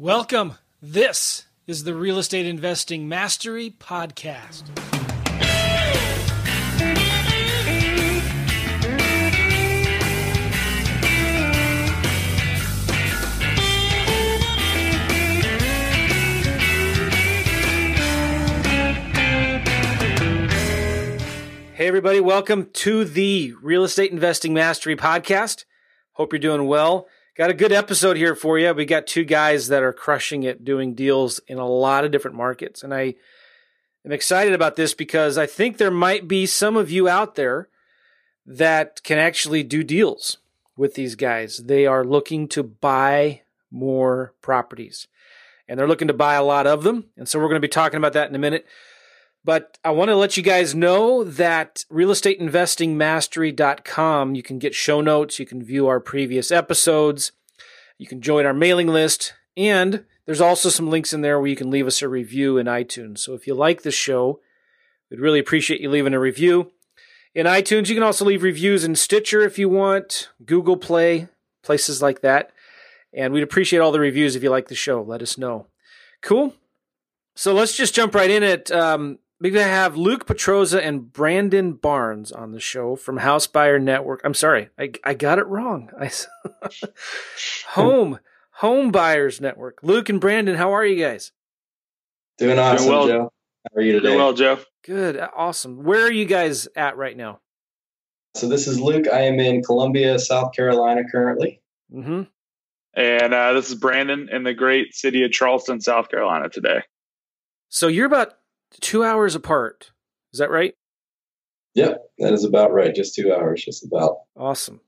Welcome. This is the Real Estate Investing Mastery Podcast. Hey, everybody, welcome to the Real Estate Investing Mastery Podcast. Hope you're doing well. Got a good episode here for you. We got two guys that are crushing it doing deals in a lot of different markets. And I am excited about this because I think there might be some of you out there that can actually do deals with these guys. They are looking to buy more properties and they're looking to buy a lot of them. And so we're going to be talking about that in a minute. But I want to let you guys know that realestateinvestingmastery.com, you can get show notes, you can view our previous episodes, you can join our mailing list, and there's also some links in there where you can leave us a review in iTunes. So if you like the show, we'd really appreciate you leaving a review. In iTunes, you can also leave reviews in Stitcher if you want, Google Play, places like that. And we'd appreciate all the reviews if you like the show. Let us know. Cool. So let's just jump right in it. Um, we have Luke Petroza and Brandon Barnes on the show from House Buyer Network. I'm sorry, I, I got it wrong. I, home Home Buyers Network. Luke and Brandon, how are you guys? Doing awesome, Doing well. Joe. How are you today? Doing well, Joe. Good, awesome. Where are you guys at right now? So this is Luke. I am in Columbia, South Carolina currently. Mm-hmm. And uh, this is Brandon in the great city of Charleston, South Carolina today. So you're about two hours apart. Is that right? Yep, that is about right. Just two hours, just about. Awesome.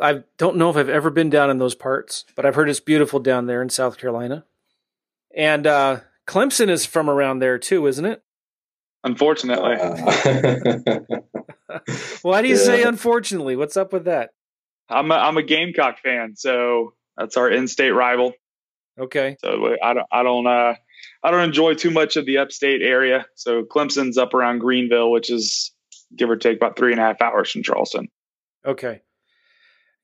I don't know if I've ever been down in those parts, but I've heard it's beautiful down there in South Carolina. And uh, Clemson is from around there too, isn't it? Unfortunately. Uh, Why do you yeah. say unfortunately? What's up with that? I'm a, I'm a Gamecock fan, so that's our in-state rival. Okay. So I don't I don't uh I don't enjoy too much of the upstate area. So Clemson's up around Greenville, which is give or take about three and a half hours from Charleston. Okay.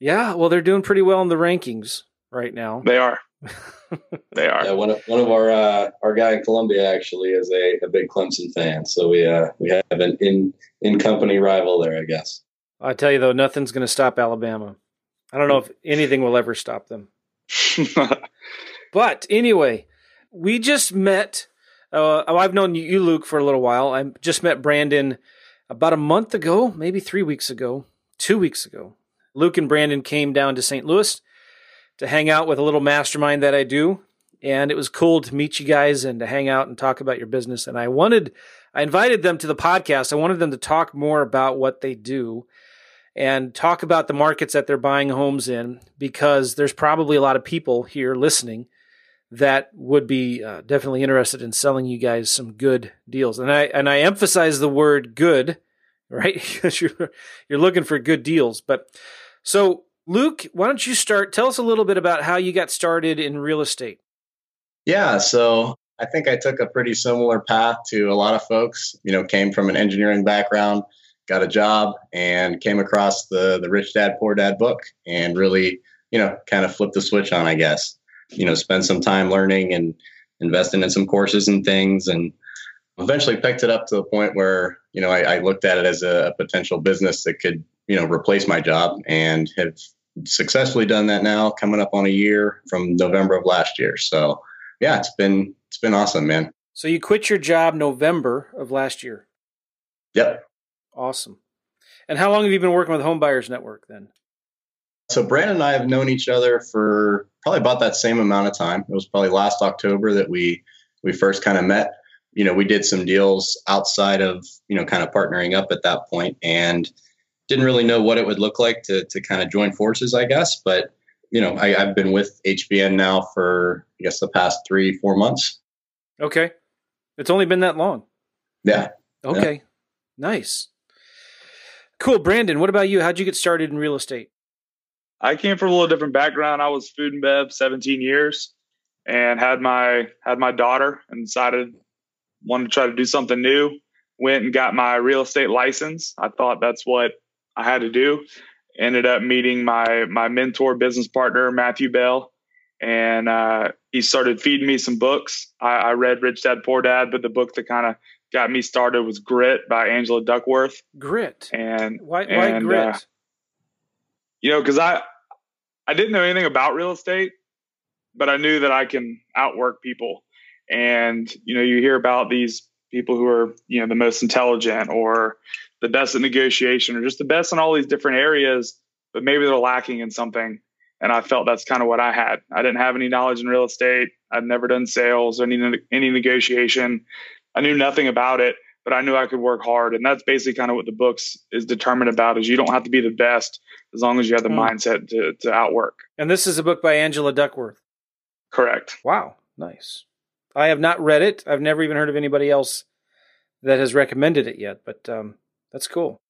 Yeah, well, they're doing pretty well in the rankings right now. They are. they are. Yeah, one of one of our uh, our guy in Columbia actually is a, a big Clemson fan, so we uh, we have an in in company rival there, I guess. I tell you though, nothing's going to stop Alabama. I don't know if anything will ever stop them. but anyway, we just met. Uh, oh, I've known you, Luke, for a little while. I just met Brandon about a month ago, maybe three weeks ago, two weeks ago. Luke and Brandon came down to St. Louis to hang out with a little mastermind that I do. And it was cool to meet you guys and to hang out and talk about your business. And I wanted, I invited them to the podcast. I wanted them to talk more about what they do and talk about the markets that they're buying homes in because there's probably a lot of people here listening that would be uh, definitely interested in selling you guys some good deals. And I and I emphasize the word good, right? because you're you're looking for good deals. But so Luke, why don't you start? Tell us a little bit about how you got started in real estate. Yeah, so I think I took a pretty similar path to a lot of folks. You know, came from an engineering background, got a job, and came across the the Rich Dad Poor Dad book, and really, you know, kind of flipped the switch on, I guess you know, spend some time learning and investing in some courses and things. And eventually picked it up to the point where, you know, I, I looked at it as a, a potential business that could, you know, replace my job and have successfully done that now coming up on a year from November of last year. So yeah, it's been, it's been awesome, man. So you quit your job November of last year. Yep. Awesome. And how long have you been working with Home Buyers Network then? So Brandon and I have known each other for probably about that same amount of time. It was probably last October that we we first kind of met. You know, we did some deals outside of you know kind of partnering up at that point, and didn't really know what it would look like to to kind of join forces, I guess. But you know, I, I've been with HBN now for I guess the past three four months. Okay, it's only been that long. Yeah. Okay. Yeah. Nice. Cool, Brandon. What about you? How'd you get started in real estate? I came from a little different background. I was food and bev 17 years and had my had my daughter and decided wanted to try to do something new. Went and got my real estate license. I thought that's what I had to do. Ended up meeting my my mentor business partner Matthew Bell and uh, he started feeding me some books. I, I read Rich Dad Poor Dad, but the book that kind of got me started was Grit by Angela Duckworth. Grit. And why, why and, grit? Uh, you know, because I I didn't know anything about real estate, but I knew that I can outwork people. And you know, you hear about these people who are you know the most intelligent or the best at negotiation or just the best in all these different areas, but maybe they're lacking in something. And I felt that's kind of what I had. I didn't have any knowledge in real estate. I'd never done sales or any any negotiation. I knew nothing about it, but I knew I could work hard. And that's basically kind of what the books is determined about is you don't have to be the best as long as you have the mm. mindset to, to outwork. And this is a book by Angela Duckworth. Correct. Wow. Nice. I have not read it. I've never even heard of anybody else that has recommended it yet, but um, that's cool.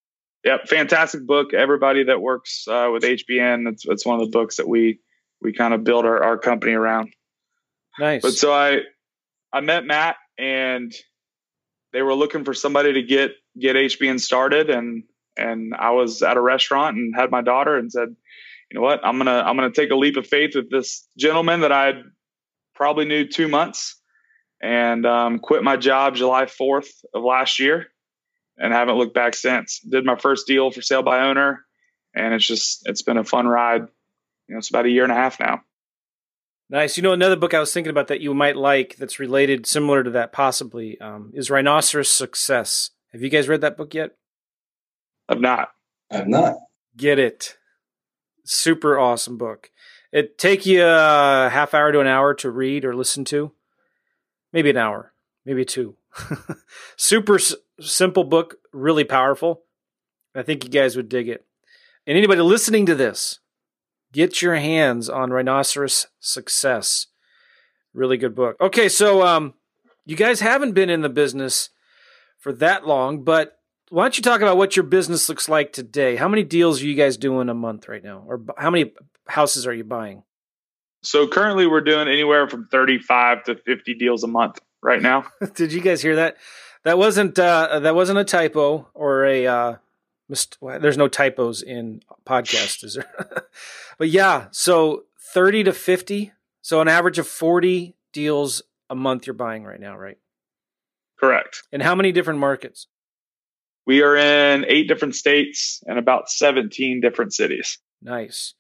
Yep, fantastic book. Everybody that works uh, with HBN, it's it's one of the books that we we kind of build our, our company around. Nice. But so I I met Matt and they were looking for somebody to get get HBN started and and I was at a restaurant and had my daughter and said, you know what, I'm gonna I'm gonna take a leap of faith with this gentleman that I probably knew two months and um, quit my job July 4th of last year and haven't looked back since. Did my first deal for sale by owner, and it's just it's been a fun ride. You know, it's about a year and a half now. Nice. You know, another book I was thinking about that you might like that's related, similar to that, possibly, um, is Rhinoceros Success. Have you guys read that book yet? I've not. I've not. Get it. Super awesome book. It take you a half hour to an hour to read or listen to. Maybe an hour, maybe two. Super s- simple book, really powerful. I think you guys would dig it. And anybody listening to this, get your hands on Rhinoceros Success. Really good book. Okay, so um, you guys haven't been in the business for that long, but why don't you talk about what your business looks like today? How many deals are you guys doing a month right now, or how many houses are you buying? So currently, we're doing anywhere from thirty-five to fifty deals a month right now. Did you guys hear that? That wasn't uh, that wasn't a typo or a uh, mist- well, there's no typos in podcast, is there? but yeah, so thirty to fifty. So an average of forty deals a month you're buying right now, right? Correct. And how many different markets? We are in eight different states and about 17 different cities. Nice.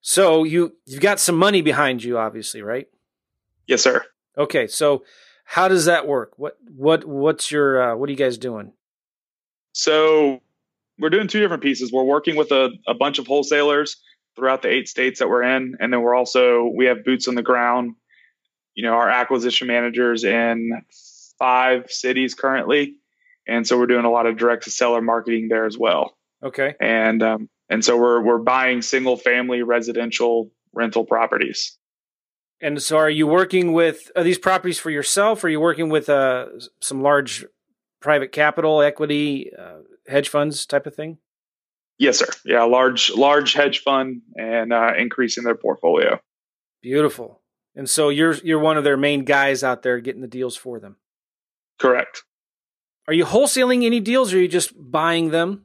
So you you've got some money behind you, obviously, right? Yes, sir. Okay, so how does that work? What what what's your uh, what are you guys doing? So we're doing two different pieces. We're working with a, a bunch of wholesalers throughout the eight states that we're in, and then we're also we have boots on the ground. You know, our acquisition managers in five cities currently, and so we're doing a lot of direct to seller marketing there as well. Okay. And um, and so we're we're buying single family residential rental properties. And so, are you working with are these properties for yourself? Or are you working with uh, some large private capital, equity, uh, hedge funds type of thing? Yes, sir. Yeah, large large hedge fund and uh, increasing their portfolio. Beautiful. And so you're you're one of their main guys out there getting the deals for them. Correct. Are you wholesaling any deals, or are you just buying them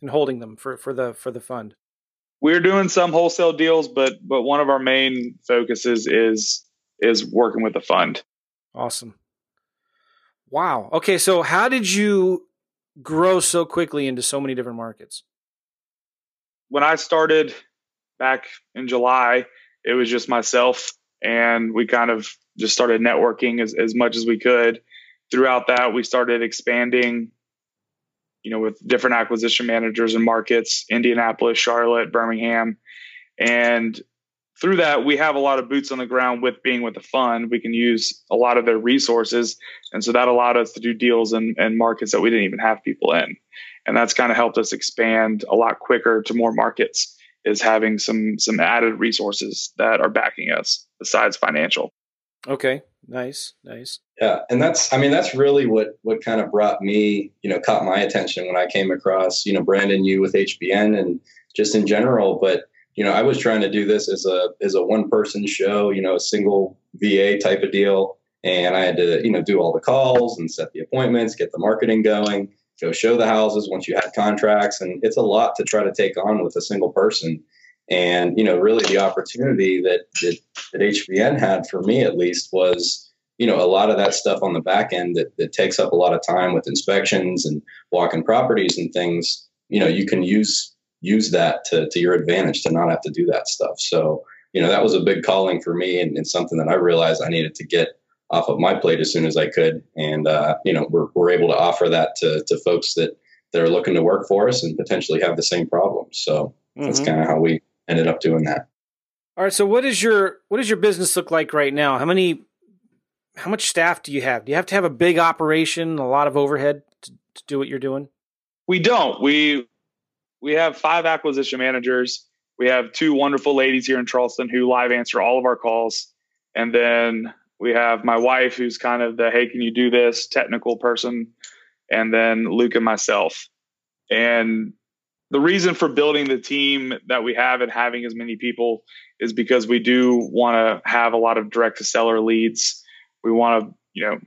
and holding them for, for the for the fund? we're doing some wholesale deals, but but one of our main focuses is is working with the fund. Awesome. Wow. Okay, so how did you grow so quickly into so many different markets? When I started back in July, it was just myself and we kind of just started networking as, as much as we could. Throughout that, we started expanding you know, with different acquisition managers and markets, Indianapolis, Charlotte, Birmingham. And through that, we have a lot of boots on the ground with being with the fund. We can use a lot of their resources. And so that allowed us to do deals in, in markets that we didn't even have people in. And that's kind of helped us expand a lot quicker to more markets is having some some added resources that are backing us besides financial. Okay. Nice, nice. Yeah, and that's I mean that's really what what kind of brought me, you know, caught my attention when I came across, you know, Brandon you with HBN and just in general, but you know, I was trying to do this as a as a one person show, you know, a single VA type of deal, and I had to, you know, do all the calls and set the appointments, get the marketing going, go show the houses once you had contracts, and it's a lot to try to take on with a single person. And you know, really, the opportunity that that, that HBN had for me, at least, was you know a lot of that stuff on the back end that that takes up a lot of time with inspections and walking properties and things. You know, you can use use that to to your advantage to not have to do that stuff. So you know, that was a big calling for me and, and something that I realized I needed to get off of my plate as soon as I could. And, uh, you know, we're, we're able to offer that to, to folks that, that are looking to work for us and potentially have the same problems. So mm-hmm. that's kind of how we ended up doing that. All right. So what is your, what does your business look like right now? How many, how much staff do you have? Do you have to have a big operation, a lot of overhead to, to do what you're doing? We don't. We, we have five acquisition managers. We have two wonderful ladies here in Charleston who live answer all of our calls. And then we have my wife, who's kind of the hey, can you do this technical person, and then Luke and myself. And the reason for building the team that we have and having as many people is because we do want to have a lot of direct to seller leads. We want to, you know,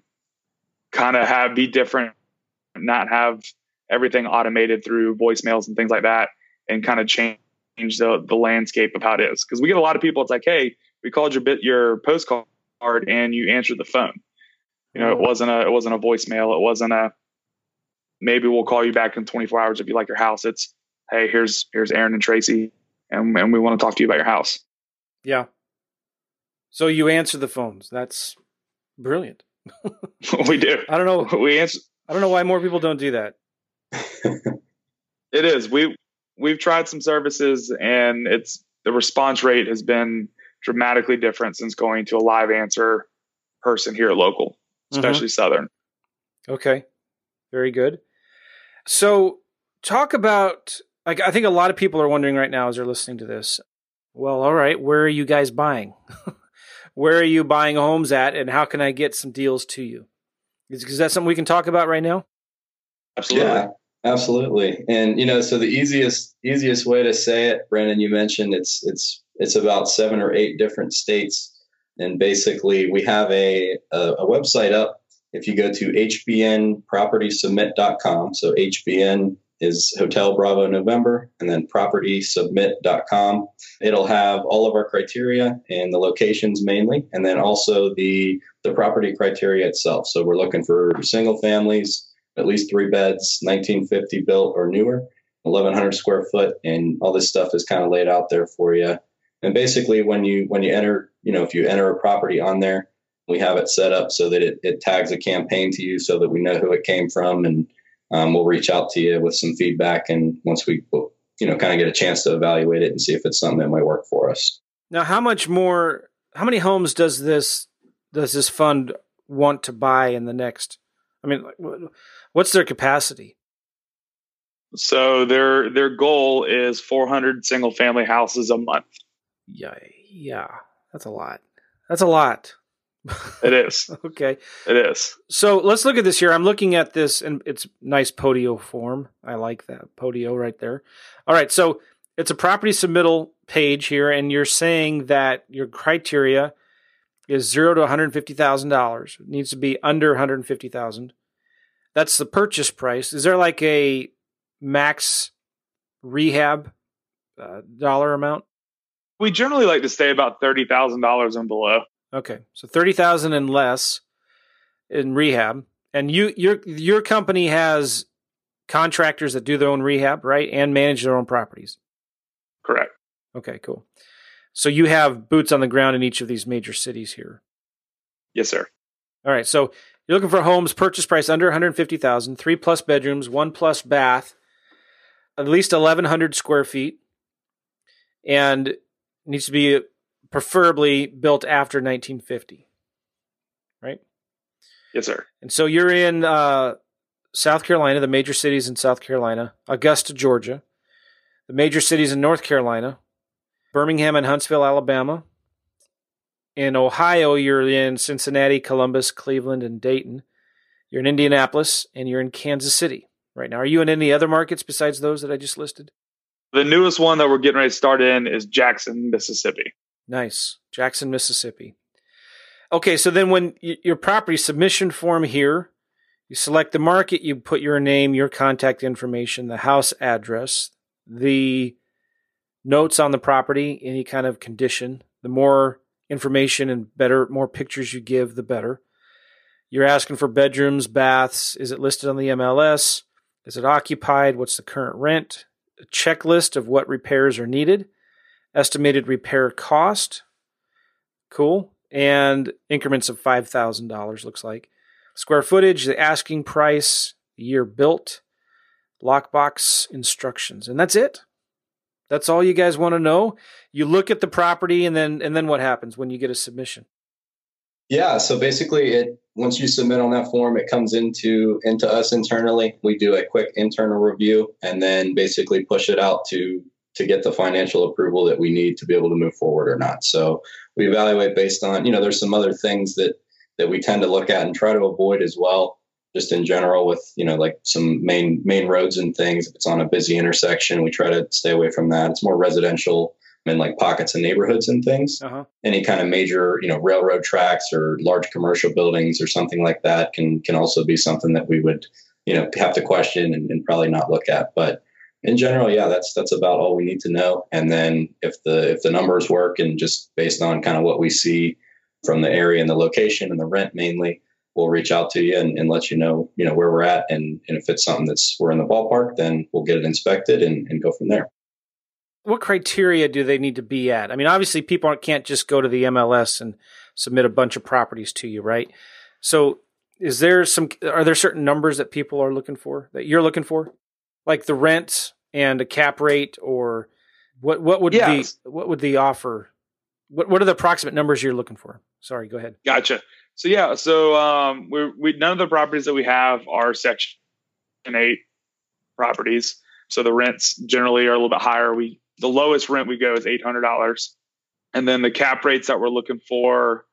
kind of have be different, not have everything automated through voicemails and things like that, and kind of change the the landscape of how it is. Because we get a lot of people. It's like, hey, we called your bit your postcard and you answered the phone. You know, it mm-hmm. wasn't a it wasn't a voicemail. It wasn't a maybe we'll call you back in 24 hours if you like your house. It's hey, here's here's Aaron and Tracy, and and we want to talk to you about your house. Yeah. So you answer the phones. That's brilliant. we do. I don't know. We answer. I don't know why more people don't do that. It is. We we've tried some services, and it's the response rate has been dramatically different since going to a live answer person here at local, mm-hmm. especially mm-hmm. Southern. Okay. Very good. So talk about like I think a lot of people are wondering right now as they're listening to this. Well, all right, where are you guys buying? where are you buying homes at and how can I get some deals to you? Is, is that something we can talk about right now? Absolutely. Yeah, absolutely. And you know, so the easiest easiest way to say it, Brandon, you mentioned it's it's it's about seven or eight different states. And basically, we have a, a, a website up. If you go to hbnpropertysubmit.com, so HBN is Hotel Bravo November, and then propertysubmit.com. It'll have all of our criteria and the locations mainly, and then also the the property criteria itself. So we're looking for single families, at least three beds, 1950 built or newer, 1100 square foot, and all this stuff is kind of laid out there for you. And basically, when you when you enter, you know, if you enter a property on there, we have it set up so that it, it tags a campaign to you, so that we know who it came from, and um, we'll reach out to you with some feedback. And once we, you know, kind of get a chance to evaluate it and see if it's something that might work for us. Now, how much more? How many homes does this does this fund want to buy in the next? I mean, what's their capacity? So their their goal is 400 single family houses a month yeah, yeah, that's a lot. That's a lot. It is. okay. It is. So let's look at this here. I'm looking at this and it's nice Podio form. I like that. Podio right there. All right. So it's a property submittal page here, and you're saying that your criteria is zero to $150,000. It needs to be under 150,000. That's the purchase price. Is there like a max rehab uh, dollar amount? we generally like to stay about thirty thousand dollars and below. Okay, so thirty thousand and less in rehab, and you your your company has contractors that do their own rehab, right, and manage their own properties. Correct. Okay, cool. So you have boots on the ground in each of these major cities here. Yes, sir. All right, so you're looking for homes purchase price under 150,000, three plus bedrooms, one plus bath, at least 1,100 square feet, and needs to be preferably built after 1950, right? Yes, sir. And so you're in uh, South Carolina, the major cities in South Carolina, Augusta, Georgia, the major cities in North Carolina, Birmingham and Huntsville, Alabama. In Ohio, you're in Cincinnati, Columbus, Cleveland, and Dayton. You're in Indianapolis, and you're in Kansas City right now. Are you in any other markets besides those that I just listed? The newest one that we're getting ready to start in is Jackson, Mississippi. Nice. Jackson, Mississippi. Okay, so then when your property submission form here, you select the market, you put your name, your contact information, the house address, the notes on the property, any kind of condition. The more information and better, more pictures you give, the better. You're asking for bedrooms, baths. Is it listed on the MLS? Is it occupied? What's the current rent? A checklist of what repairs are needed. Estimated repair cost. Cool. And increments of $5,000, looks like. Square footage, the asking price, year built, lockbox instructions. And that's it. That's all you guys want to know. You look at the property and then and then what happens when you get a submission? Yeah, so basically it once you submit on that form, it comes into into us internally. We do a quick internal review and then basically push it out to to get the financial approval that we need to be able to move forward or not. So we evaluate based on, you know, there's some other things that that we tend to look at and try to avoid as well just in general with you know like some main main roads and things. If it's on a busy intersection we try to stay away from that. It's more residential in like pockets and neighborhoods and things. Uh-huh. any kind of major you know railroad tracks or large commercial buildings or something like that can can also be something that we would you know have to question and, and probably not look at. But in general yeah that's that's about all we need to know. And then if the if the numbers work and just based on kind of what we see from the area and the location and the rent mainly we'll reach out to you and, and, let you know, you know, where we're at. And, and if it's something that's we're in the ballpark, then we'll get it inspected and, and go from there. What criteria do they need to be at? I mean, obviously people can't just go to the MLS and submit a bunch of properties to you, right? So is there some, are there certain numbers that people are looking for that you're looking for? Like the rent and a cap rate or what, what would yes. the, what would the offer? What, what are the approximate numbers you're looking for? Sorry, go ahead. Gotcha. So yeah, so um, we we none of the properties that we have are Section Eight properties. So the rents generally are a little bit higher. We the lowest rent we go is eight hundred dollars, and then the cap rates that we're looking for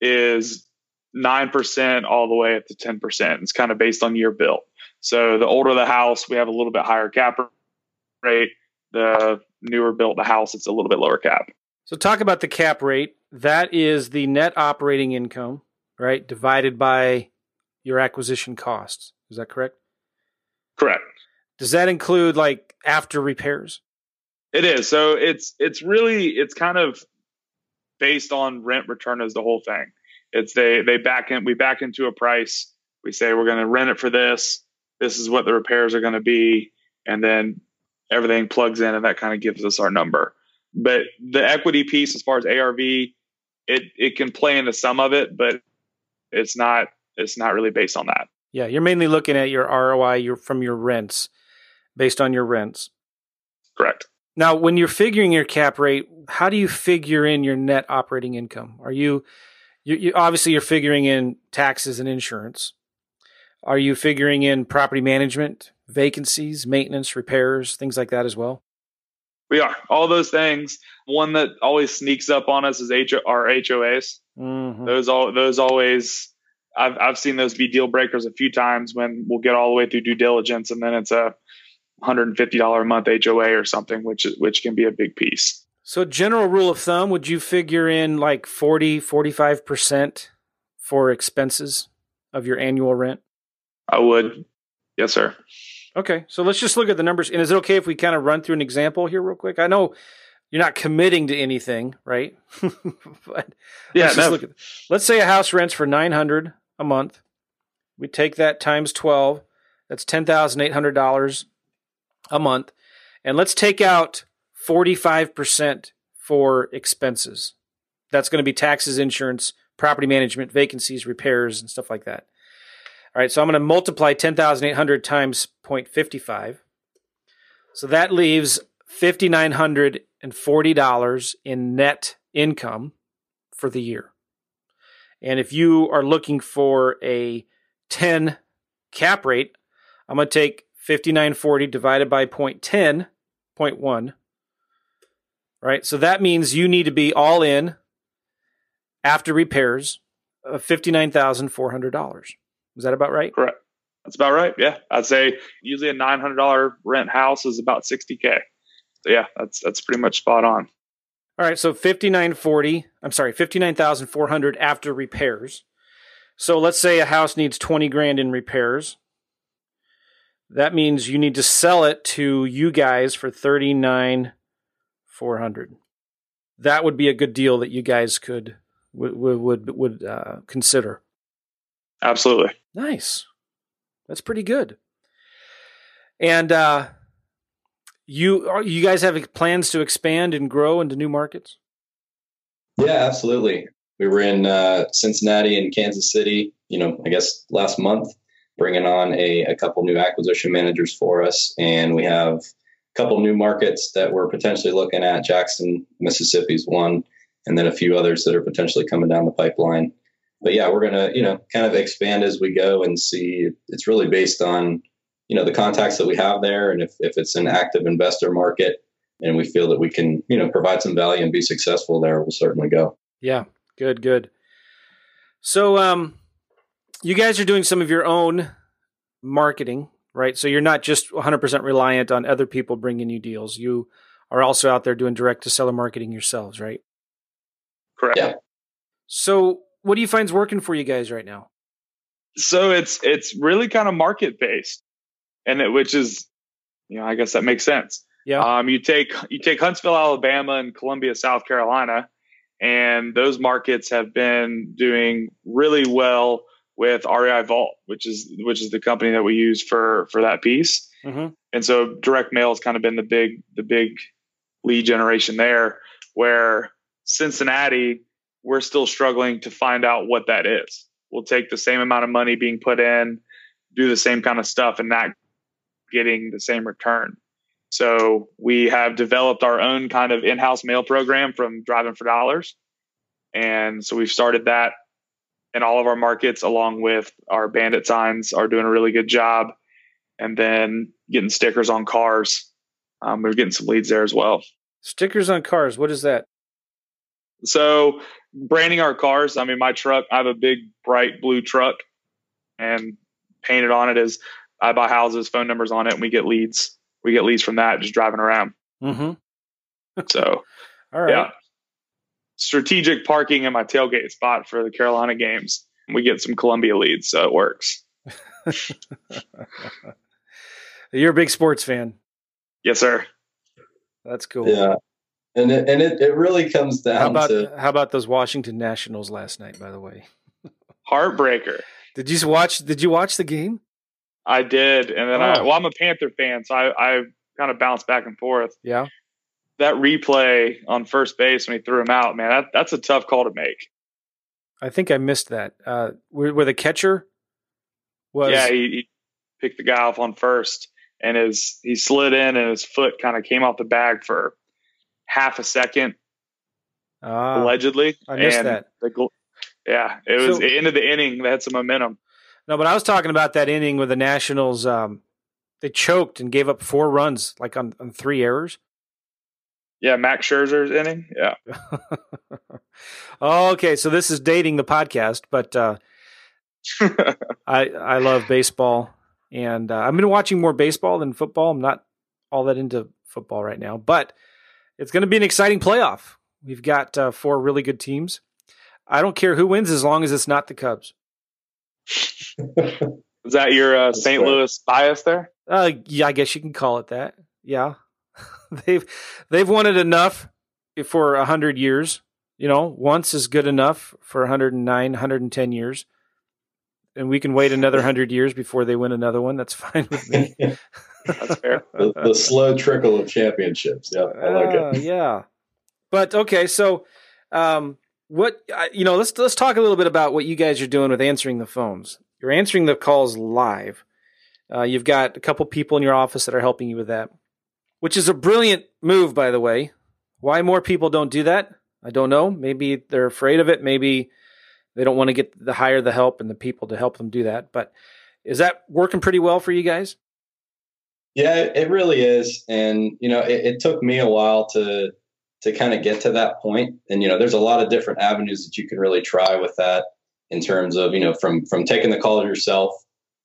is nine percent all the way up to ten percent. It's kind of based on year built. So the older the house, we have a little bit higher cap rate. The newer built the house, it's a little bit lower cap. So talk about the cap rate. That is the net operating income, right? Divided by your acquisition costs. Is that correct? Correct. Does that include like after repairs? It is. So it's it's really it's kind of based on rent return as the whole thing. It's they they back in we back into a price. We say we're going to rent it for this. This is what the repairs are going to be, and then everything plugs in, and that kind of gives us our number. But the equity piece, as far as ARV, it it can play into some of it, but it's not it's not really based on that. Yeah, you're mainly looking at your ROI your, from your rents, based on your rents. Correct. Now, when you're figuring your cap rate, how do you figure in your net operating income? Are you, you, you obviously you're figuring in taxes and insurance. Are you figuring in property management, vacancies, maintenance, repairs, things like that as well? We are all those things. One that always sneaks up on us is H- our HOAs. Mm-hmm. Those all those always. I've I've seen those be deal breakers a few times when we'll get all the way through due diligence and then it's a $150 a month HOA or something, which which can be a big piece. So general rule of thumb, would you figure in like 40, 45% for expenses of your annual rent? I would. Yes, sir. Okay, so let's just look at the numbers. And is it okay if we kind of run through an example here, real quick? I know you're not committing to anything, right? but yeah, let's, no. look at, let's say a house rents for nine hundred a month. We take that times twelve. That's ten thousand eight hundred dollars a month, and let's take out forty five percent for expenses. That's going to be taxes, insurance, property management, vacancies, repairs, and stuff like that. All right, so I'm going to multiply 10,800 times 0.55. So that leaves $5,940 in net income for the year. And if you are looking for a 10 cap rate, I'm going to take 5940 divided by 0.10, 0.1. Right? So that means you need to be all in after repairs of $59,400. Is that about right? Correct. That's about right. Yeah, I'd say usually a nine hundred dollar rent house is about sixty k. So yeah, that's that's pretty much spot on. All right, so fifty nine forty. I'm sorry, fifty nine thousand four hundred after repairs. So let's say a house needs twenty grand in repairs. That means you need to sell it to you guys for thirty nine four hundred. That would be a good deal that you guys could would would would uh, consider. Absolutely. Nice. That's pretty good. And uh, you you guys have plans to expand and grow into new markets? Yeah, absolutely. We were in uh, Cincinnati and Kansas City. You know, I guess last month, bringing on a, a couple new acquisition managers for us, and we have a couple new markets that we're potentially looking at. Jackson, Mississippi's one, and then a few others that are potentially coming down the pipeline. But yeah, we're gonna you know kind of expand as we go and see. It's really based on you know the contacts that we have there, and if if it's an active investor market, and we feel that we can you know provide some value and be successful there, we'll certainly go. Yeah, good, good. So, um, you guys are doing some of your own marketing, right? So you're not just 100% reliant on other people bringing you deals. You are also out there doing direct to seller marketing yourselves, right? Correct. Yeah. So, what do you find's working for you guys right now? So it's it's really kind of market based and it, which is, you know, I guess that makes sense. Yeah. Um, you take you take Huntsville, Alabama, and Columbia, South Carolina, and those markets have been doing really well with REI Vault, which is which is the company that we use for for that piece. Mm-hmm. And so direct mail has kind of been the big the big lead generation there. Where Cincinnati, we're still struggling to find out what that is. We'll take the same amount of money being put in, do the same kind of stuff, and not getting the same return. So we have developed our own kind of in-house mail program from Driving for Dollars, and so we've started that in all of our markets, along with our bandit signs are doing a really good job, and then getting stickers on cars. Um, we're getting some leads there as well. Stickers on cars. What is that? So branding our cars. I mean, my truck. I have a big bright blue truck, and painted on it is I buy houses, phone numbers on it, and we get leads. We get leads from that just driving around. Mm-hmm. So, All right. yeah, strategic parking in my tailgate spot for the Carolina games. We get some Columbia leads, so it works. You're a big sports fan. Yes, sir. That's cool. Yeah. And it, and it, it really comes down How about to how about those Washington Nationals last night? By the way, Heartbreaker. did you watch? Did you watch the game? I did, and then I Oh. well, I'm a Panther fan, so I, I kind of bounced back and forth. Yeah. That replay on first base when he threw him out, man, that, that's a tough call to make. I think I missed that. Uh, where, where the catcher was. yeah, he, he picked the guy off on first, and his he slid in, and his foot kind of came off the bag for half a second, Ah, allegedly. I missed and that. The, yeah, it was So- the end of the inning. They had some momentum. No, but I was talking about that inning with the Nationals. Um, they choked and gave up four runs, like on, on three errors. Yeah, Max Scherzer's inning. Yeah, okay, so this is dating the podcast, but uh, I I love baseball, and uh, I've been watching more baseball than football. I'm not all that into football right now, but it's going to be an exciting playoff. We've got uh, four really good teams. I don't care who wins as long as it's not the Cubs. is that your uh, St. fair. Louis bias there? Uh, yeah, I guess you can call it that. Yeah, they've they've won it enough for a hundred years. You know, once is good enough for 109, 110 years, and we can wait another hundred years before they win another one. That's fine with me. That's fair. the, the slow trickle of championships. Yeah, I like Ah, it. yeah, but okay, so um, what you know? Let's let's talk a little bit about what you guys are doing with answering the phones. You're answering the calls live. Uh, you've got a couple people in your office that are helping you with that, which is a brilliant move, by the way. Why more people don't do that? I don't know. Maybe they're afraid of it. Maybe they don't want to get the hire the help and the people to help them do that. But is that working pretty well for you guys? Yeah, it really is, and you know, it, it took me a while to to kind of get to that. And you know, there's a lot of different avenues that you can really try with that in terms of you know from from taking the call yourself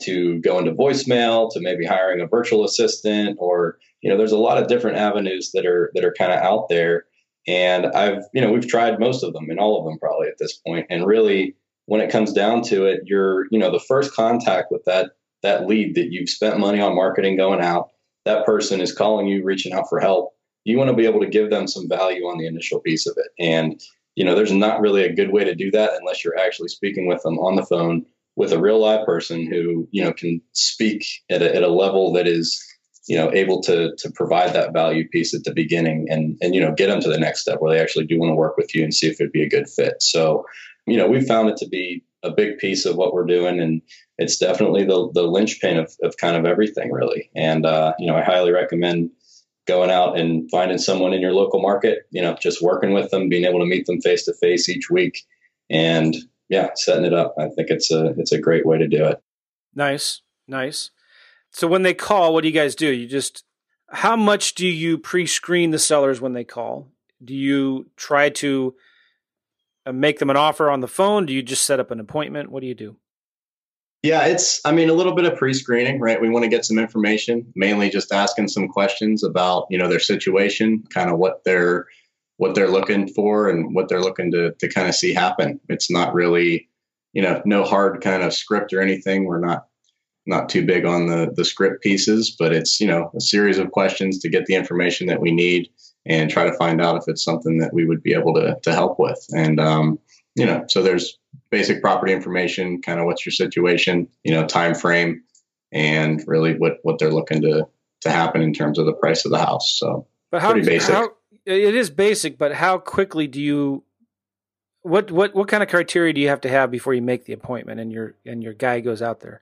to going to voicemail to maybe hiring a virtual assistant or you know there's a lot of different avenues that are that are kind of out there and i've you know we've tried most of them and all of them probably at this point and really when it comes down to it you're you know the first contact with that that lead that you've spent money on marketing going out. That person is calling you, reaching out for help. You want to be able to give them some value on the initial piece of it. And, you know, there's not really a good way to do that unless you're actually speaking with them on the phone with a real live person who, you know, can speak at a, at a level that is, you know, able to to provide that value piece at the beginning and and you know get them to the next step where they actually do want to work with you and see if it'd be a good fit. So, you know, we found it to be a big piece of what we're doing, and it's definitely the the linchpin of, of kind of everything, really. And uh, you know, I highly recommend going out and finding someone in your local market. You know, just working with them, being able to meet them face to face each week, and yeah, setting it up. I think it's a it's a great way to do it. Nice, nice. So when they call, what do you guys do? You just how much do you pre-screen the sellers when they call? Do you try to uh, make them an offer on the phone? Do you just set up an appointment? What do you do? Yeah, it's, I mean, a little bit of pre screening, right? We want to get some information, mainly just asking some questions about, you know, their situation, kind of what they're, what they're looking for and what they're looking to, to kind of see happen. It's not really, you know, no hard kind of script or anything. We're not, not too big on the, the script pieces, but it's, you know, a series of questions to get the information that we need and try to find out if it's something that we would be able to, to help with. And, um, you know, so there's basic property information, kind of what's your situation, you know, time frame, and really what what they're looking to to happen in terms of the price of the house. So, but how, pretty basic. How, it is basic, but how quickly do you? What what what kind of criteria do you have to have before you make the appointment and your and your guy goes out there?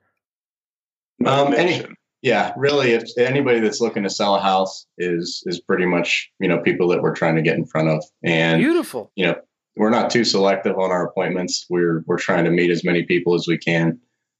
Um, any, yeah, really, if anybody that's looking to sell a house is is pretty much you know people that we're trying to get in front of, and beautiful. You know, we're not too selective on our appointments. We're we're trying to meet as many people as we can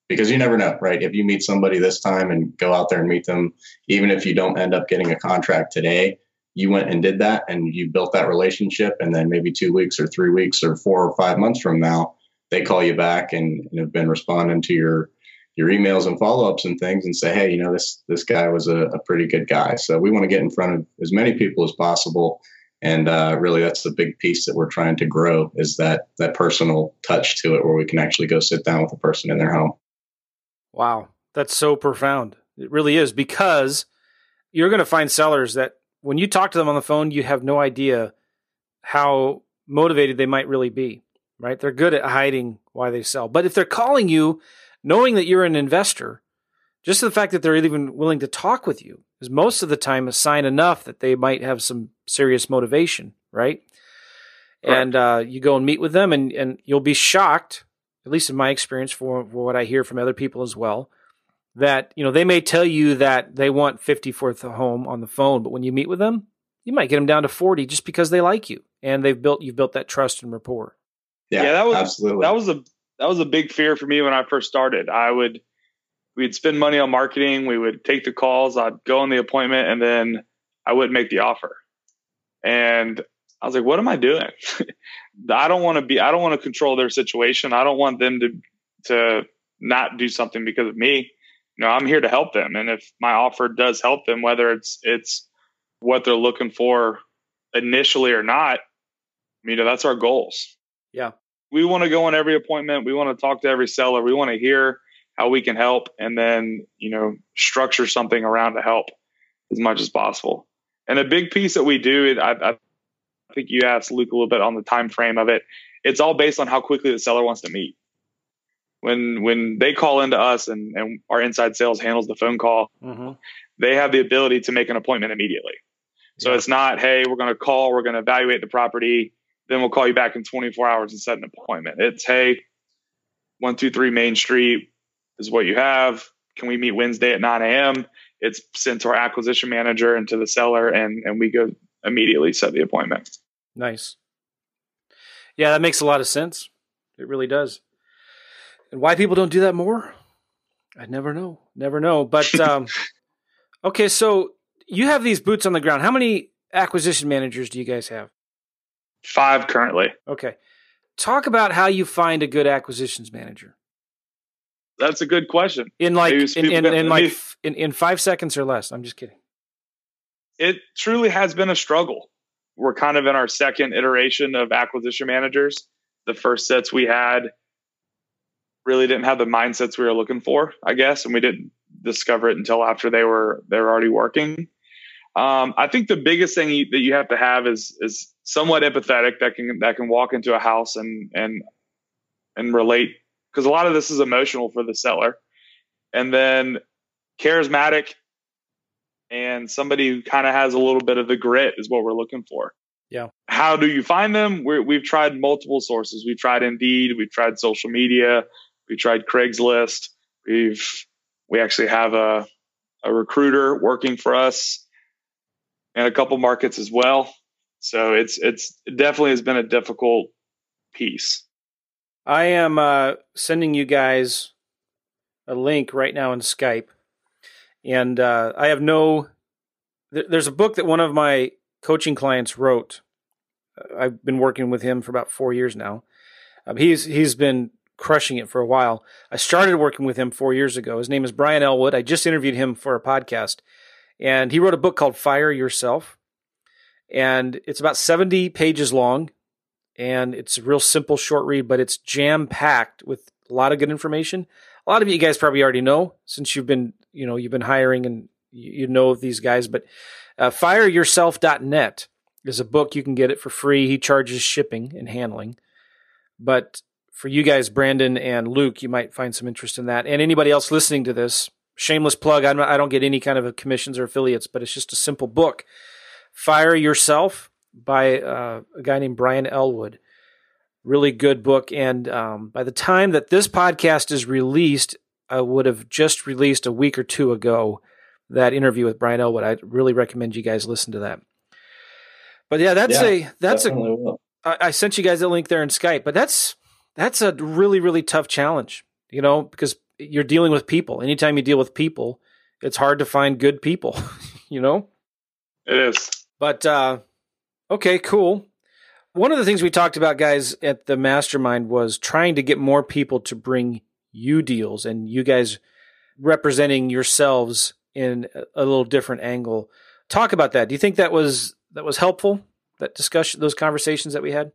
because you never know, right? If you meet somebody this time and go out there and meet them, even if you don't end up getting a contract today, you went and did that and you built that relationship, and then maybe two weeks or three weeks or four or five months from now, they call you back and, and have been responding to your your emails and follow-ups and things and say hey you know this this guy was a, a pretty good guy so we want to get in front of as many people as possible and uh, really that's the big piece that we're trying to grow is that that personal touch to it where we can actually go sit down with a person in their home. Wow. That's so profound. It really is because you're going to find sellers that when you talk to them on the phone you have no idea how motivated they might really be right? They're good at hiding why they sell. But if they're calling you knowing that you're an investor just the fact that they're even willing to talk with you is most of the time a sign enough that they might have some serious motivation, right? right. And uh, you go and meet with them, and, and you'll be shocked, at least in my experience, for, for what I hear from other people as well, that you know they may tell you that they want 50 for the home on the phone, but when you meet with them, you might get them down to 40 just because they like you and they've built you've built that trust and rapport. Yeah, yeah that was absolutely that was a that was a big fear for me when I first started. I would we'd spend money on marketing. We would take the calls. I'd go on the appointment and then I wouldn't make the offer. And I was like, what am I doing? I don't want to be, I don't want to control their situation. I don't want them to, to not do something because of me. You know, I'm here to help them. And if my offer does help them, whether it's, it's what they're looking for initially or not, you know, that's our goals. Yeah. We want to go on every appointment. We want to talk to every seller. We want to hear how we can help and then you know structure something around to help as much as possible and a big piece that we do I, I think you asked luke a little bit on the time frame of it it's all based on how quickly the seller wants to meet when when they call into us and, and our inside sales handles the phone call mm-hmm. they have the ability to make an appointment immediately so yeah. it's not hey we're going to call we're going to evaluate the property then we'll call you back in 24 hours and set an appointment it's hey 123 main street is what you have. Can we meet Wednesday at 9 a.m.? It's sent to our acquisition manager and to the seller, and and we go immediately set the appointment. Nice. Yeah, that makes a lot of sense. It really does. And why people don't do that more, I never know. Never know. But um, okay, so you have these boots on the ground. How many acquisition managers do you guys have? Five currently. Okay. Talk about how you find a good acquisitions manager that's a good question. In like in, in, in like in, in five seconds or less. I'm just kidding. It truly has been a struggle. We're kind of in our second iteration of acquisition managers. The first sets we had really didn't have the mindsets we were looking for, I guess, and we didn't discover it until after they were they were already working. Um, I think the biggest thing you, that you have to have is is somewhat empathetic that can that can walk into a house and and and relate because a lot of this is emotional for the seller, and then charismatic and somebody who kind of has a little bit of the grit is what we're looking for. Yeah. How do you find them? we have tried multiple sources. We've tried Indeed. We've tried social media. We tried Craigslist. We've we actually have a a recruiter working for us in a couple markets as well. So it's it's it definitely has been a difficult piece. I am uh, sending you guys a link right now in Skype, and uh, I have no. there's a book that one of my coaching clients wrote. I've been working with him for about four years now. Um, he's he's been crushing it for a while. I started working with him four years ago. His name is Brian Elwood. I just interviewed him for a podcast, and he wrote a book called Fire Yourself, and it's about seventy pages long, and it's a real simple, short read, but it's jam packed with a lot of good information. A lot of you guys probably already know since you've been, you know, you've been hiring and you know these guys, but uh, fireyourself.net is a book. You can get it for free. He charges shipping and handling. But for you guys, Brandon and Luke, you might find some interest in that. And anybody else listening to this, shameless plug. I don't get any kind of commissions or affiliates, but it's just a simple book. Fire Yourself by uh, a guy named Brian Elwood. Really good book. And um, by the time that this podcast is released, I would have just released a week or two ago that interview with Brian Elwood. I really recommend you guys listen to that. But yeah, that's yeah, a that's a. I, I sent you guys a link there in Skype, but that's that's a really really tough challenge. You know, because you're dealing with people. Anytime you deal with people, it's hard to find good people. you know, it is. But uh, okay, cool. One of the things we talked about, guys, at the mastermind was trying to get more people to bring you deals, and you guys representing yourselves in a little different angle. Talk about that. Do you think that was that was helpful? That discussion, those conversations that we had.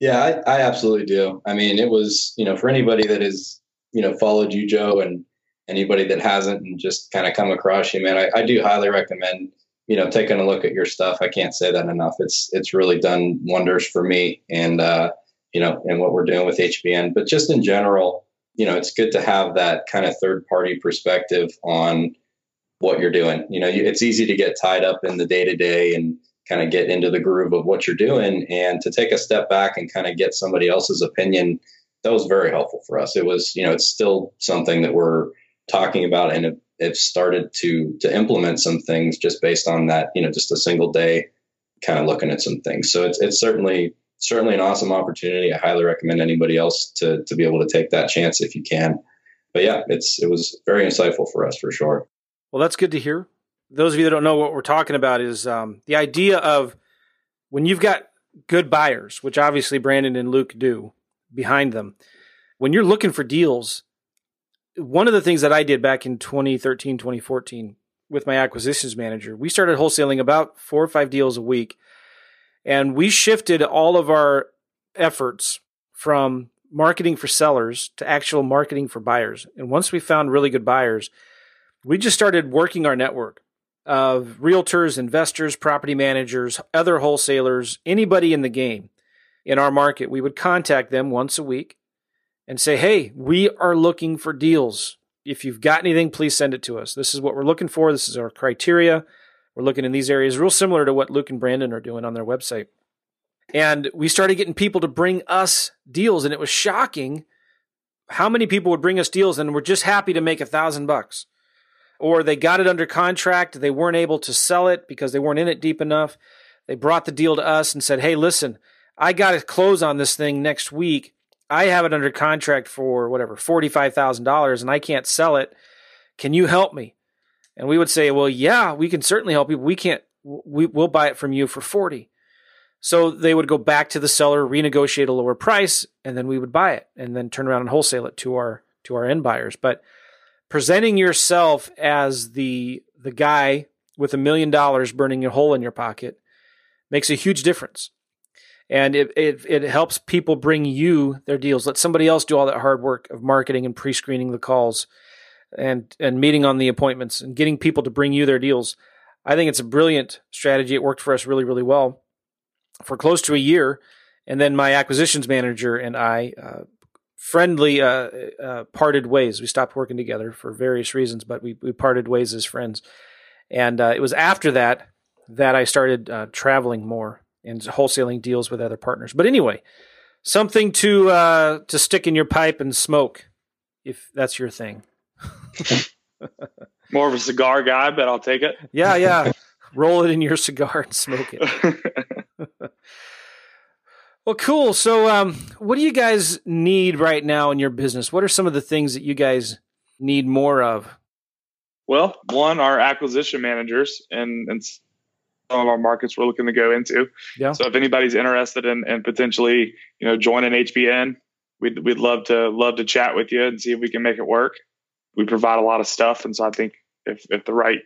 Yeah, I, I absolutely do. I mean, it was you know for anybody that has you know followed you, Joe, and anybody that hasn't, and just kind of come across you, man, I, I do highly recommend you know taking a look at your stuff. I can't say that enough. It's it's really done wonders for me, and uh, you know, and what we're doing with HBN, but just in general, you know, it's good to have that kind of third party perspective on what you're doing. You know, it's easy to get tied up in the day to day and kind of get into the groove of what you're doing and to take a step back and kind of get somebody else's opinion that was very helpful for us it was you know it's still something that we're talking about and it, started to to implement some things just based on that you know just a single day kind of looking at some things. So it's, it's certainly certainly an awesome opportunity. I highly recommend anybody else to to be able to take that chance if you can. But yeah it's it was very insightful for us for sure. Well, that's good to hear. Those of you that don't know what we're talking about is um, the idea of when you've got good buyers, which obviously Brandon and Luke do behind them, when you're looking for deals, one of the things that I did back in 2013, 2014 with my acquisitions manager, we started wholesaling about four or five deals a week. And we shifted all of our efforts from marketing for sellers to actual marketing for buyers. And once we found really good buyers, we just started working our network of realtors, investors, property managers, other wholesalers, anybody in the game in our market. We would contact them once a week and say, Hey, we are looking for deals. If you've got anything, please send it to us. This is what we're looking for. This is our criteria. We're looking in these areas, real similar to what Luke and Brandon are doing on their website. And we started getting people to bring us deals, and it was shocking how many people would bring us deals and we're just happy to make a thousand bucks or they got it under contract. They weren't able to sell it because they weren't in it deep enough. They brought the deal to us and said, Hey, listen, I got to close on this thing next week. I have it under contract for whatever, $45,000 and I can't sell it. Can you help me? And we would say, Well, yeah, we can certainly help you. We can't, we, we'll buy it from you for 40. So they would go back to the seller, renegotiate a lower price, and then we would buy it and then turn around and wholesale it to our to our end buyers. But presenting yourself as the the guy with a million dollars burning a hole in your pocket makes a huge difference. And it, it it helps people bring you their deals. Let somebody else do all that hard work of marketing and pre-screening the calls, and and meeting on the appointments and getting people to bring you their deals. I think it's a brilliant strategy. It worked for us really really well for close to a year, and then my acquisitions manager and I. Uh, friendly uh, uh, parted ways. We stopped working together for various reasons, but we, we parted ways as friends. And uh, it was after that that I started uh, traveling more and wholesaling deals with other partners. But anyway, something to uh, to stick in your pipe and smoke, if that's your thing. More of a cigar guy, but I'll take it. Yeah, yeah. Roll it in your cigar and smoke it. well, cool. So, um, what do you guys need right now in your business? What are some of the things that you guys need more of? Well, one, our acquisition managers and, and some of our markets we're looking to go into. Yeah. So if anybody's interested in, in potentially, you know, joining HBN, we'd, we'd love to love to chat with you and see if we can make it work. We provide a lot of stuff. And so I think if, if the right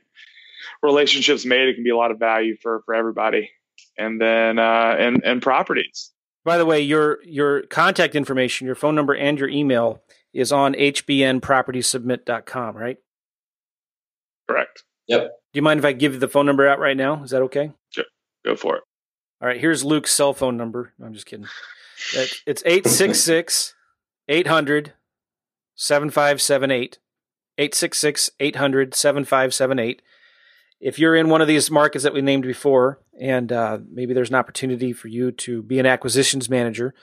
relationships made, it can be a lot of value for, for everybody. And then, uh, and, and properties. By the way, your, your contact information, your phone number and your email is on hbnpropertysubmit.com, right? Correct. Yep. Do you mind if I give you the phone number out right now? Is that okay? Sure. Go for it. All right. Here's Luke's cell phone number. I'm just kidding. It's 866 800 7578. 866 800 7578. If you're in one of these markets that we named before, and uh, maybe there's an opportunity for you to be an acquisitions manager,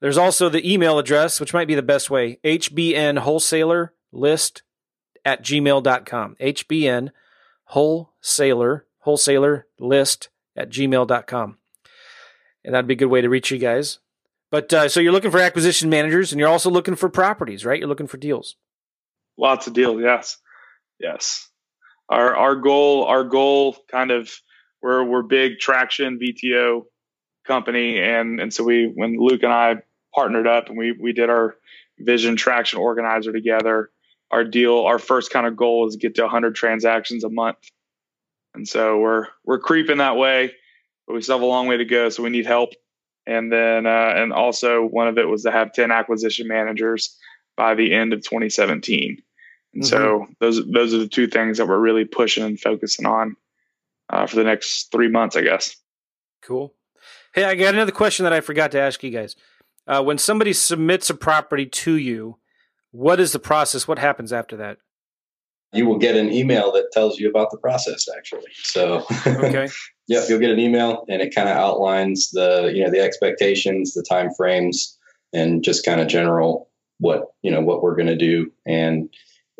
there's also the email address, which might be the best way hbn wholesaler list at gmail.com. HBN wholesaler, wholesaler list at gmail.com. And that'd be a good way to reach you guys. But uh, so you're looking for acquisition managers and you're also looking for properties, right? You're looking for deals. Lots of deals, yes. Yes. Our our goal, our goal kind of we're we're big traction VTO company and and so we when Luke and I partnered up and we we did our vision traction organizer together our deal, our first kind of goal is get to 100 transactions a month. And so we're we're creeping that way, but we still have a long way to go. So we need help. And then uh, and also one of it was to have 10 acquisition managers by the end of 2017. And mm-hmm. so those those are the two things that we're really pushing and focusing on uh, for the next three months, I guess. Cool. Hey, I got another question that I forgot to ask you guys. Uh, when somebody submits a property to you, what is the process? What happens after that? You will get an email that tells you about the process actually. So Okay. yep, you'll get an email and it kind of outlines the, you know, the expectations, the time frames and just kind of general what, you know, what we're going to do and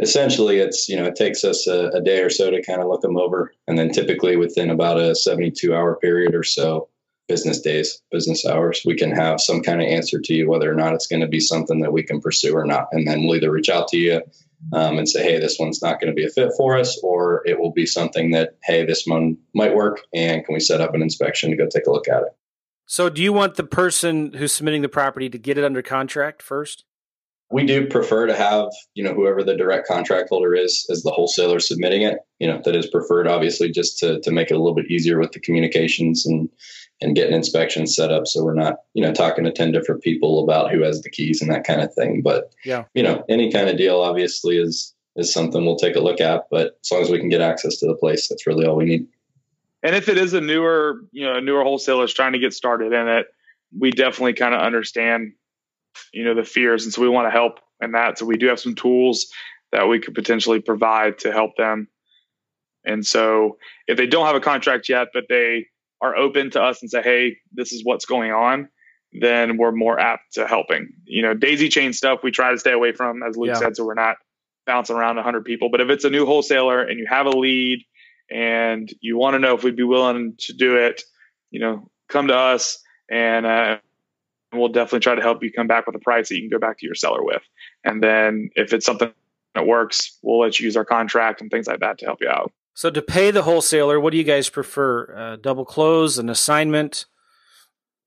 essentially it's you know it takes us a, a, day or so to kind of look them over and then typically within about a 72 hour period or so business days, business hours, we can have some kind of answer to you whether or not it's going to be something that we can pursue or not. And then we'll either reach out to you um, and say, hey, this one's not going to be a fit for us, or it will be something that, hey, this one might work, and can we set up an inspection to go take a look at it? So, do you want the person who's submitting the property to get it under contract first? we do prefer to have you know whoever the direct contract holder is as the wholesaler submitting it you know that is preferred obviously just to, to make it a little bit easier with the communications and and get an inspection set up. So we're not you know talking to 10 different people about who has the keys and that kind of thing. But yeah. you know any kind of deal obviously is is something we'll take a look at. But as long as we can get access to the place that's really all we need. And if it is a newer you know a newer wholesaler is trying to get started in it we definitely kind of understand you know the fears. And so we want to help in that. So we do have some tools that we could potentially provide to help them. And so if they don't have a contract yet but they are open to us and say, hey, this is what's going on, then we're more apt to helping. You know, daisy chain stuff we try to stay away from, as Luke yeah. said, so we're not bouncing around 100 people. But if it's a new wholesaler and you have a lead and you want to know if we'd be willing to do it, you know, come to us and uh, we'll definitely try to help you come back with a price that you can go back to your seller with. And then if it's something that works, we'll let you use our contract and things like that to help you out. So to pay the wholesaler, what do you guys prefer? Uh, double close, an assignment,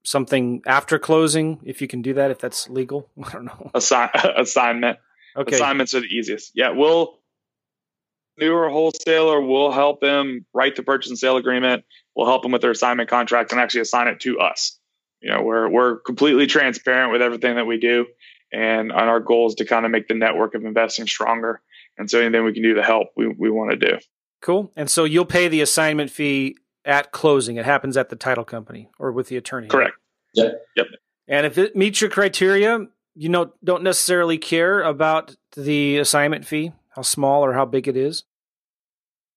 something after closing, if you can do that, if that's legal. I don't know. Assi- assignment. Okay. Assignments are the easiest. Yeah, we'll newer wholesaler will help them write the purchase and sale agreement. We'll help them with their assignment contract and actually assign it to us. You know, we're we're completely transparent with everything that we do, and on our goal is to kind of make the network of investing stronger. And so anything we can do to help, we we want to do. Cool. And so you'll pay the assignment fee at closing. It happens at the title company or with the attorney. Correct. Yep. Yep. And if it meets your criteria, you know don't necessarily care about the assignment fee, how small or how big it is.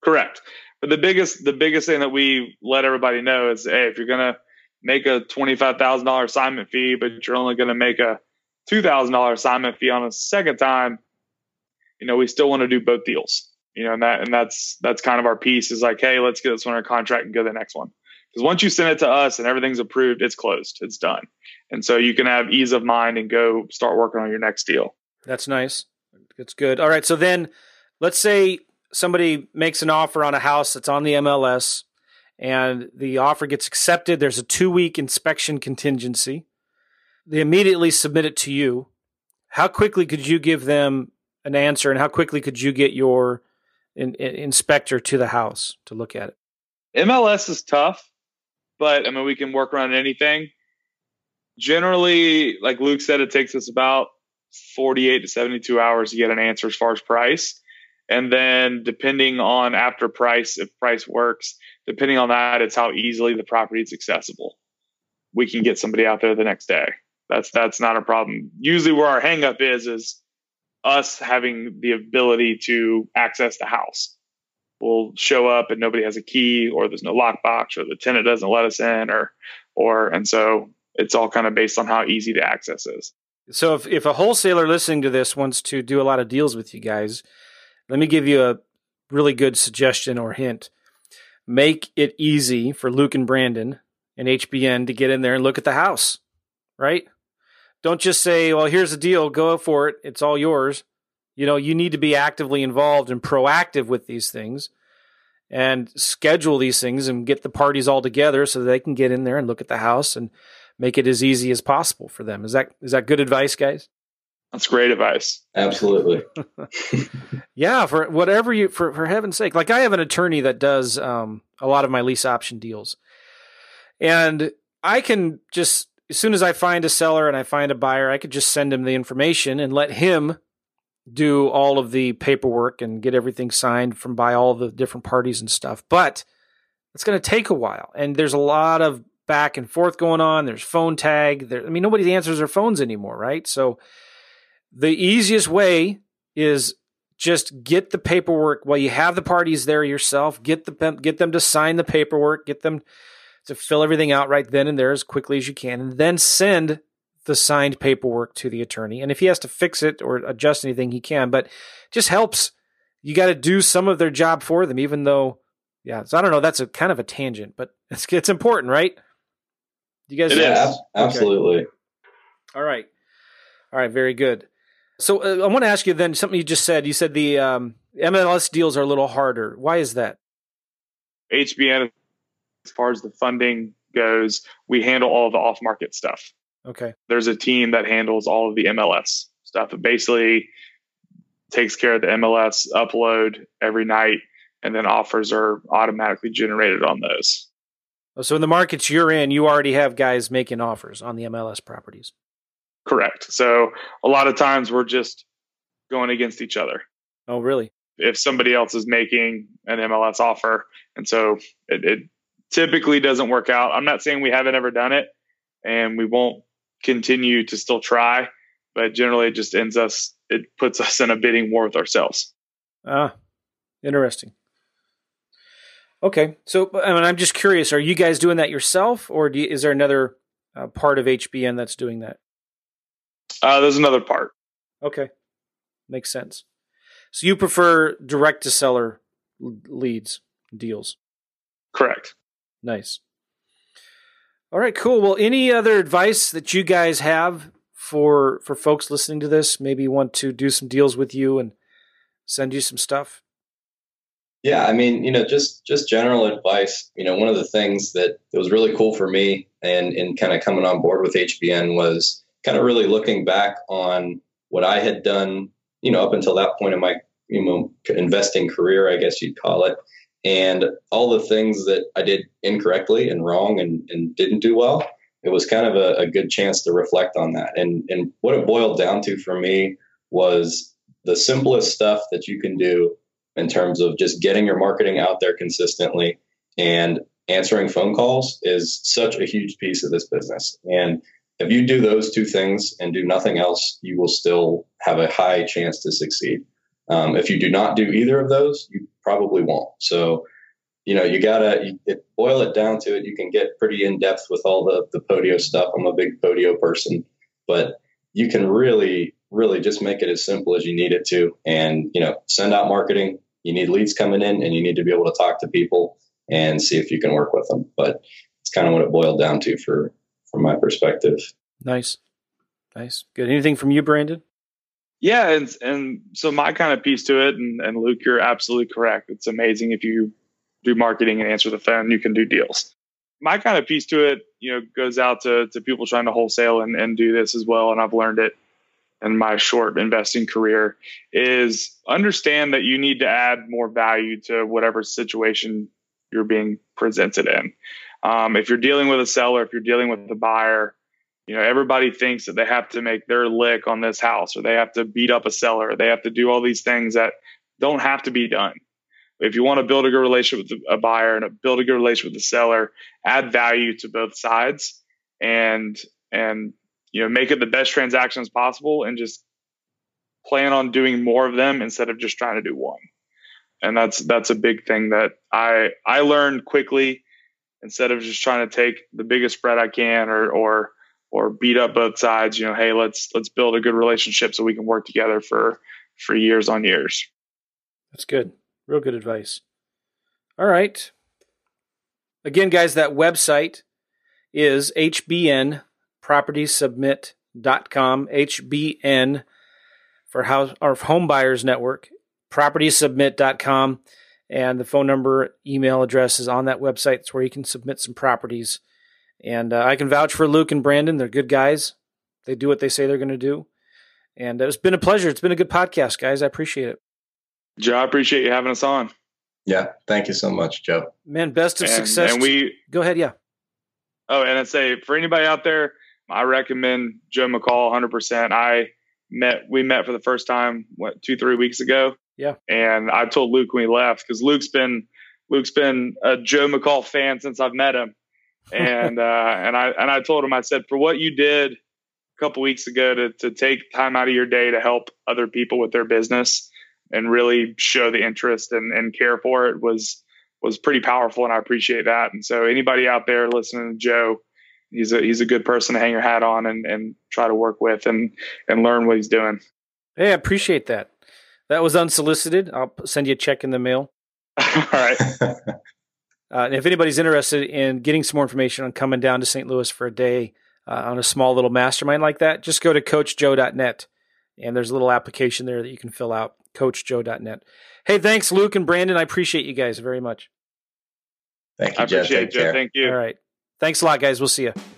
Correct. But the biggest the biggest thing that we let everybody know is hey, if you're gonna make a twenty five thousand dollar assignment fee, but you're only gonna make a two thousand dollar assignment fee on a second time, you know, we still want to do both deals. You know, and that and that's that's kind of our piece is like, hey, let's get this one under contract and go to the next one. Because once you send it to us and everything's approved, it's closed, it's done. And so you can have ease of mind and go start working on your next deal. That's nice. That's good. All right. So then let's say somebody makes an offer on a house that's on the MLS and the offer gets accepted. There's a two week inspection contingency. They immediately submit it to you. How quickly could you give them an answer and how quickly could you get your in, in, inspector to the house to look at it? MLS is tough, but I mean, we can work around anything. Generally, like Luke said, it takes us about 48 to 72 hours to get an answer as far as price. And then depending on after price, if price works, depending on that, it's how easily the property is accessible. We can get somebody out there the next day. That's that's not a problem. Usually where our hangup is is us having the ability to access the house. We'll show up and nobody has a key or there's no lockbox or the tenant doesn't let us in or or and so it's all kind of based on how easy the access is. So if, if a wholesaler listening to this wants to do a lot of deals with you guys, let me give you a really good suggestion or hint. Make it easy for Luke and Brandon and HBN to get in there and look at the house, right? Don't just say, well, here's the deal, go for it, it's all yours. You know, you need to be actively involved and proactive with these things and schedule these things and get the parties all together so they can get in there and look at the house and make it as easy as possible for them. Is that is that good advice, guys? That's great advice. Absolutely. yeah, for whatever you for for heaven's sake. Like I have an attorney that does um, a lot of my lease option deals. And I can just as soon as I find a seller and I find a buyer, I could just send him the information and let him do all of the paperwork and get everything signed from by all the different parties and stuff. But it's going to take a while, and there's a lot of back and forth going on. There's phone tag. There, I mean, nobody answers their phones anymore, right? So the easiest way is just get the paperwork while you have the parties there yourself. Get the get them to sign the paperwork. Get them to fill everything out right then and there as quickly as you can, and then send the signed paperwork to the attorney. And if he has to fix it or adjust anything, he can. But just helps. You got to do some of their job for them, even though, yeah. So I don't know. That's a kind of a tangent, but it's it's important, right? You guys, yeah, absolutely. Okay. All right, all right, very good. So uh, I want to ask you then something you just said. You said the um, MLS deals are a little harder. Why is that? HBN, as far as the funding goes, we handle all the off market stuff. Okay. There's a team that handles all of the MLS stuff. It basically takes care of the MLS upload every night, and then offers are automatically generated on those. Oh, so in the markets you're in, you already have guys making offers on the MLS properties. Correct. So a lot of times we're just going against each other. Oh, really? If somebody else is making an MLS offer, and so it, it typically doesn't work out. I'm not saying we haven't ever done it, and we won't continue to still try, but generally it just ends us. It puts us in a bidding war with ourselves. Ah, interesting. Okay, so I mean, I'm just curious: Are you guys doing that yourself, or you, is there another uh, part of HBN that's doing that? Uh, there's another part. Okay, makes sense. So you prefer direct to seller leads deals? Correct. Nice. All right, cool. Well, any other advice that you guys have for for folks listening to this? Maybe want to do some deals with you and send you some stuff. Yeah, I mean, you know, just just general advice. You know, one of the things that, that was really cool for me and in kind of coming on board with HBN was kind of really looking back on what I had done, you know, up until that point in my you know investing career, I guess you'd call it, and all the things that I did incorrectly and wrong and, and didn't do well, it was kind of a, a good chance to reflect on that. And and what it boiled down to for me was the simplest stuff that you can do in terms of just getting your marketing out there consistently and answering phone calls is such a huge piece of this business. And if you do those two things and do nothing else, you will still have a high chance to succeed. Um, if you do not do either of those, you probably won't. So, you know, you gotta you, it, boil it down to it. You can get pretty in depth with all the the Podio stuff. I'm a big Podio person, but you can really, really just make it as simple as you need it to, and you know, send out marketing. You need leads coming in, and you need to be able to talk to people and see if you can work with them. But it's kind of what it boiled down to for from my perspective. Nice, nice, good. Anything from you, Brandon? Yeah, and and so my kind of piece to it, and, and Luke, you're absolutely correct. It's amazing if you do marketing and answer the phone, you can do deals. My kind of piece to it, you know, goes out to to people trying to wholesale and, and do this as well. And I've learned it in my short investing career is understand that you need to add more value to whatever situation you're being presented in. Um, if you're dealing with a seller, if you're dealing with a buyer, you know everybody thinks that they have to make their lick on this house, or they have to beat up a seller, or they have to do all these things that don't have to be done. If you want to build a good relationship with a buyer and build a good relationship with the seller, add value to both sides, and and you know make it the best transactions possible, and just plan on doing more of them instead of just trying to do one and that's that's a big thing that I I learned quickly instead of just trying to take the biggest spread I can or or or beat up both sides. You know, hey, let's let's build a good relationship so we can work together for for years on years. That's good. Real good advice. All right. Again, guys, that website is hbnpropertysubmit.com. HBN for house or home buyers network propertysubmit.com. And the phone number, email address is on that website. It's where you can submit some properties. And uh, I can vouch for Luke and Brandon. They're good guys. They do what they say they're going to do. And it's been a pleasure. It's been a good podcast, guys. I appreciate it. Joe, I appreciate you having us on. Yeah, thank you so much, Joe. Man, best of and, success. And we go ahead, yeah. Oh, and I'd say for anybody out there, I recommend Joe McCall 100%. I met we met for the first time what two three weeks ago yeah. And I told Luke when we left because Luke's been Luke's been a Joe McCall fan since I've met him, and uh, and I and I told him I said for what you did a couple weeks ago to to take time out of your day to help other people with their business and really show the interest and, and care for it was was pretty powerful and I appreciate that. And so anybody out there listening to Joe, he's a he's a good person to hang your hat on and, and try to work with and and learn what he's doing. Hey, I appreciate that. That was unsolicited. I'll send you a check in the mail. All right. Uh, and if anybody's interested in getting some more information on coming down to St. Louis for a day uh, on a small little mastermind like that, just go to coachjoe.net. And there's a little application there that you can fill out, coachjoe.net. Hey, thanks, Luke and Brandon. I appreciate you guys very much. Thank you, I Jeff. appreciate Take it, care. Thank you. All right. Thanks a lot, guys. We'll see you.